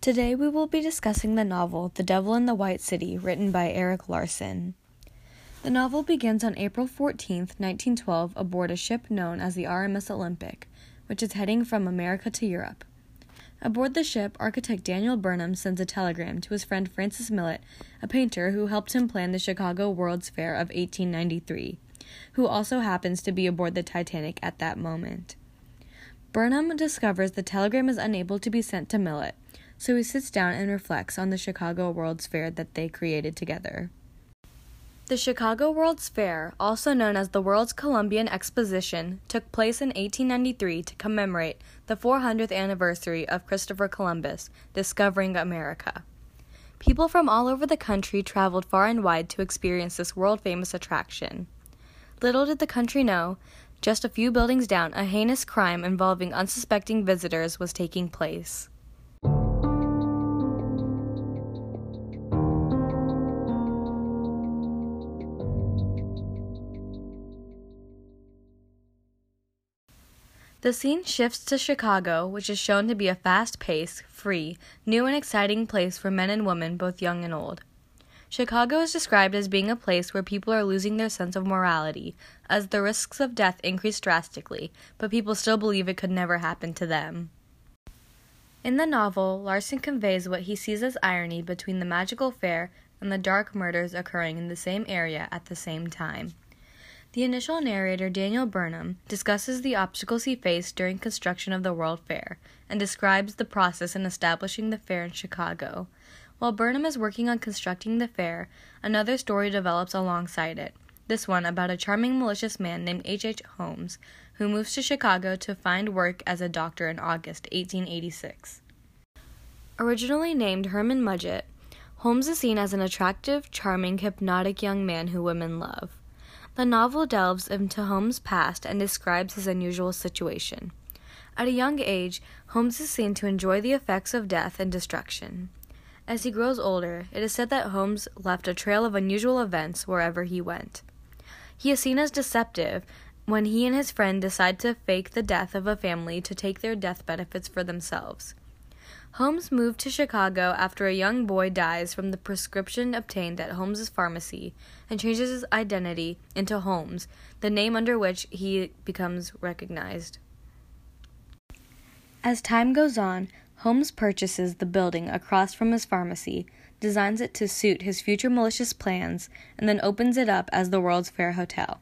Today we will be discussing the novel The Devil in the White City, written by Erik Larson. The novel begins on April 14, 1912, aboard a ship known as the RMS Olympic, which is heading from America to Europe. Aboard the ship, architect Daniel Burnham sends a telegram to his friend Francis Millet, a painter who helped him plan the Chicago World's Fair of 1893, who also happens to be aboard the Titanic at that moment. Burnham discovers the telegram is unable to be sent to Millet, so he sits down and reflects on the Chicago World's Fair that they created together. The Chicago World's Fair, also known as the World's Columbian Exposition, took place in 1893 to commemorate the 400th anniversary of Christopher Columbus discovering America. People from all over the country traveled far and wide to experience this world famous attraction. Little did the country know, just a few buildings down, a heinous crime involving unsuspecting visitors was taking place. The scene shifts to Chicago, which is shown to be a fast paced, free, new, and exciting place for men and women, both young and old. Chicago is described as being a place where people are losing their sense of morality, as the risks of death increase drastically, but people still believe it could never happen to them. In the novel, Larson conveys what he sees as irony between the magical fair and the dark murders occurring in the same area at the same time. The initial narrator, Daniel Burnham, discusses the obstacles he faced during construction of the World Fair and describes the process in establishing the fair in Chicago. While Burnham is working on constructing the fair, another story develops alongside it. This one about a charming malicious man named H. H. Holmes, who moves to Chicago to find work as a doctor in August 1886. Originally named Herman Mudgett, Holmes is seen as an attractive, charming, hypnotic young man who women love. The novel delves into Holmes' past and describes his unusual situation. At a young age, Holmes is seen to enjoy the effects of death and destruction. As he grows older, it is said that Holmes left a trail of unusual events wherever he went. He is seen as deceptive when he and his friend decide to fake the death of a family to take their death benefits for themselves. Holmes moved to Chicago after a young boy dies from the prescription obtained at Holmes's pharmacy and changes his identity into Holmes, the name under which he becomes recognized. As time goes on, Holmes purchases the building across from his pharmacy, designs it to suit his future malicious plans, and then opens it up as the World's Fair Hotel.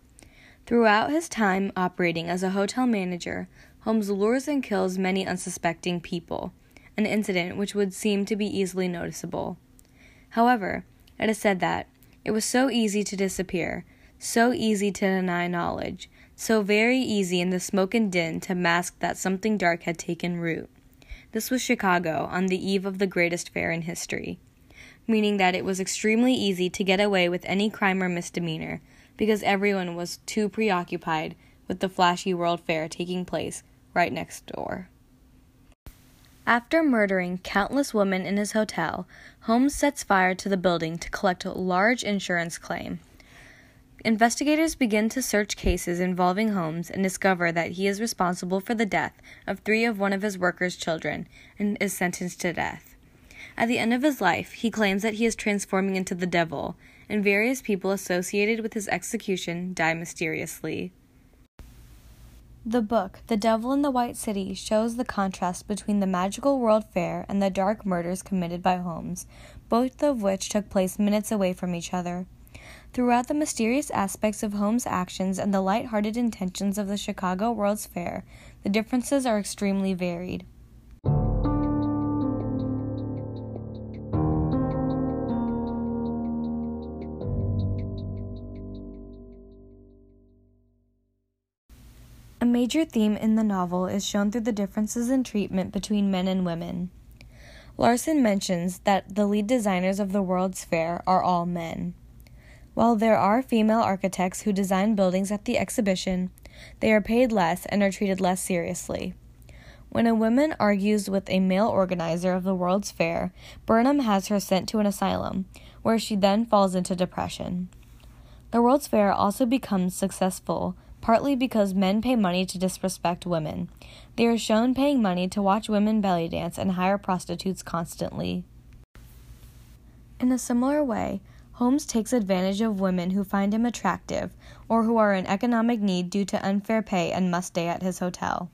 Throughout his time operating as a hotel manager, Holmes lures and kills many unsuspecting people an incident which would seem to be easily noticeable. However, it is said that it was so easy to disappear, so easy to deny knowledge, so very easy in the smoke and din to mask that something dark had taken root. This was Chicago on the eve of the greatest fair in history, meaning that it was extremely easy to get away with any crime or misdemeanor because everyone was too preoccupied with the flashy World Fair taking place right next door. After murdering countless women in his hotel, Holmes sets fire to the building to collect a large insurance claim. Investigators begin to search cases involving Holmes and discover that he is responsible for the death of three of one of his workers' children and is sentenced to death. At the end of his life, he claims that he is transforming into the devil, and various people associated with his execution die mysteriously. The book, The Devil in the White City, shows the contrast between the magical World Fair and the dark murders committed by Holmes, both of which took place minutes away from each other. Throughout the mysterious aspects of Holmes' actions and the light-hearted intentions of the Chicago World's Fair, the differences are extremely varied. A major theme in the novel is shown through the differences in treatment between men and women. Larson mentions that the lead designers of the World's Fair are all men. While there are female architects who design buildings at the exhibition, they are paid less and are treated less seriously. When a woman argues with a male organizer of the World's Fair, Burnham has her sent to an asylum, where she then falls into depression. The World's Fair also becomes successful partly because men pay money to disrespect women. They are shown paying money to watch women belly dance and hire prostitutes constantly. In a similar way, Holmes takes advantage of women who find him attractive or who are in economic need due to unfair pay and must stay at his hotel.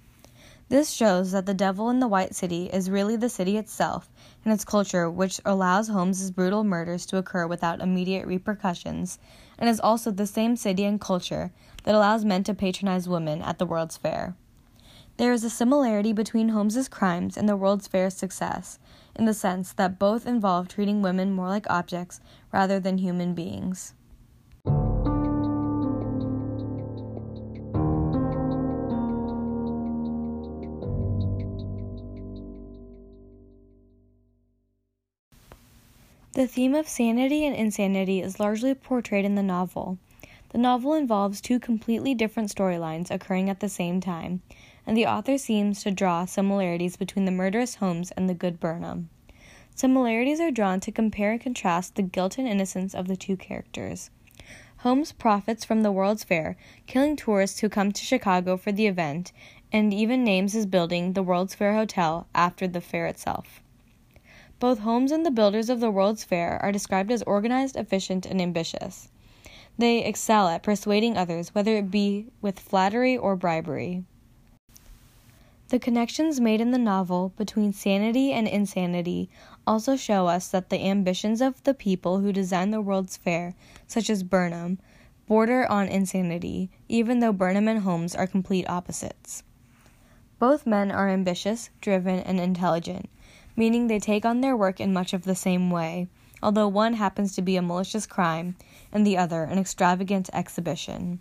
This shows that the devil in the White City is really the city itself and its culture, which allows Holmes's brutal murders to occur without immediate repercussions, and is also the same city and culture that allows men to patronize women at the World's Fair. There is a similarity between Holmes's crimes and the World's Fair's success, in the sense that both involve treating women more like objects rather than human beings. The theme of sanity and insanity is largely portrayed in the novel. The novel involves two completely different storylines occurring at the same time, and the author seems to draw similarities between the murderous Holmes and the good Burnham. Similarities are drawn to compare and contrast the guilt and innocence of the two characters. Holmes profits from the World's Fair, killing tourists who come to Chicago for the event, and even names his building the World's Fair Hotel after the fair itself. Both Holmes and the builders of the World's Fair are described as organized, efficient, and ambitious. They excel at persuading others, whether it be with flattery or bribery. The connections made in the novel between sanity and insanity also show us that the ambitions of the people who design the World's Fair, such as Burnham, border on insanity, even though Burnham and Holmes are complete opposites. Both men are ambitious, driven, and intelligent, meaning they take on their work in much of the same way, although one happens to be a malicious crime and the other an extravagant exhibition.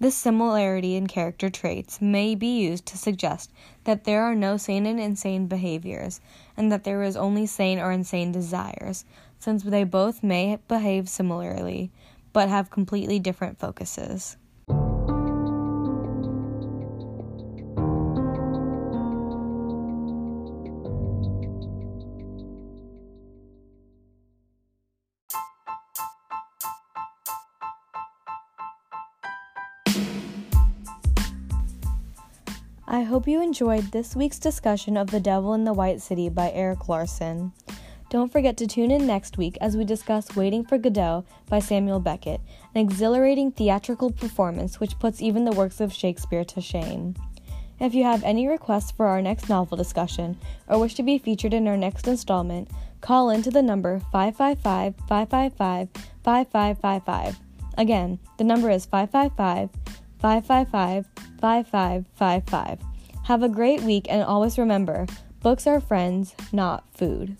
This similarity in character traits may be used to suggest that there are no sane and insane behaviors, and that there is only sane or insane desires, since they both may behave similarly, but have completely different focuses. I hope you enjoyed this week's discussion of The Devil in the White City by Erik Larson. Don't forget to tune in next week as we discuss Waiting for Godot by Samuel Beckett, an exhilarating theatrical performance which puts even the works of Shakespeare to shame. If you have any requests for our next novel discussion or wish to be featured in our next installment, call in to the number 555 555 5555. Again, the number is 555 555 5555. Have a great week and always remember books are friends, not food.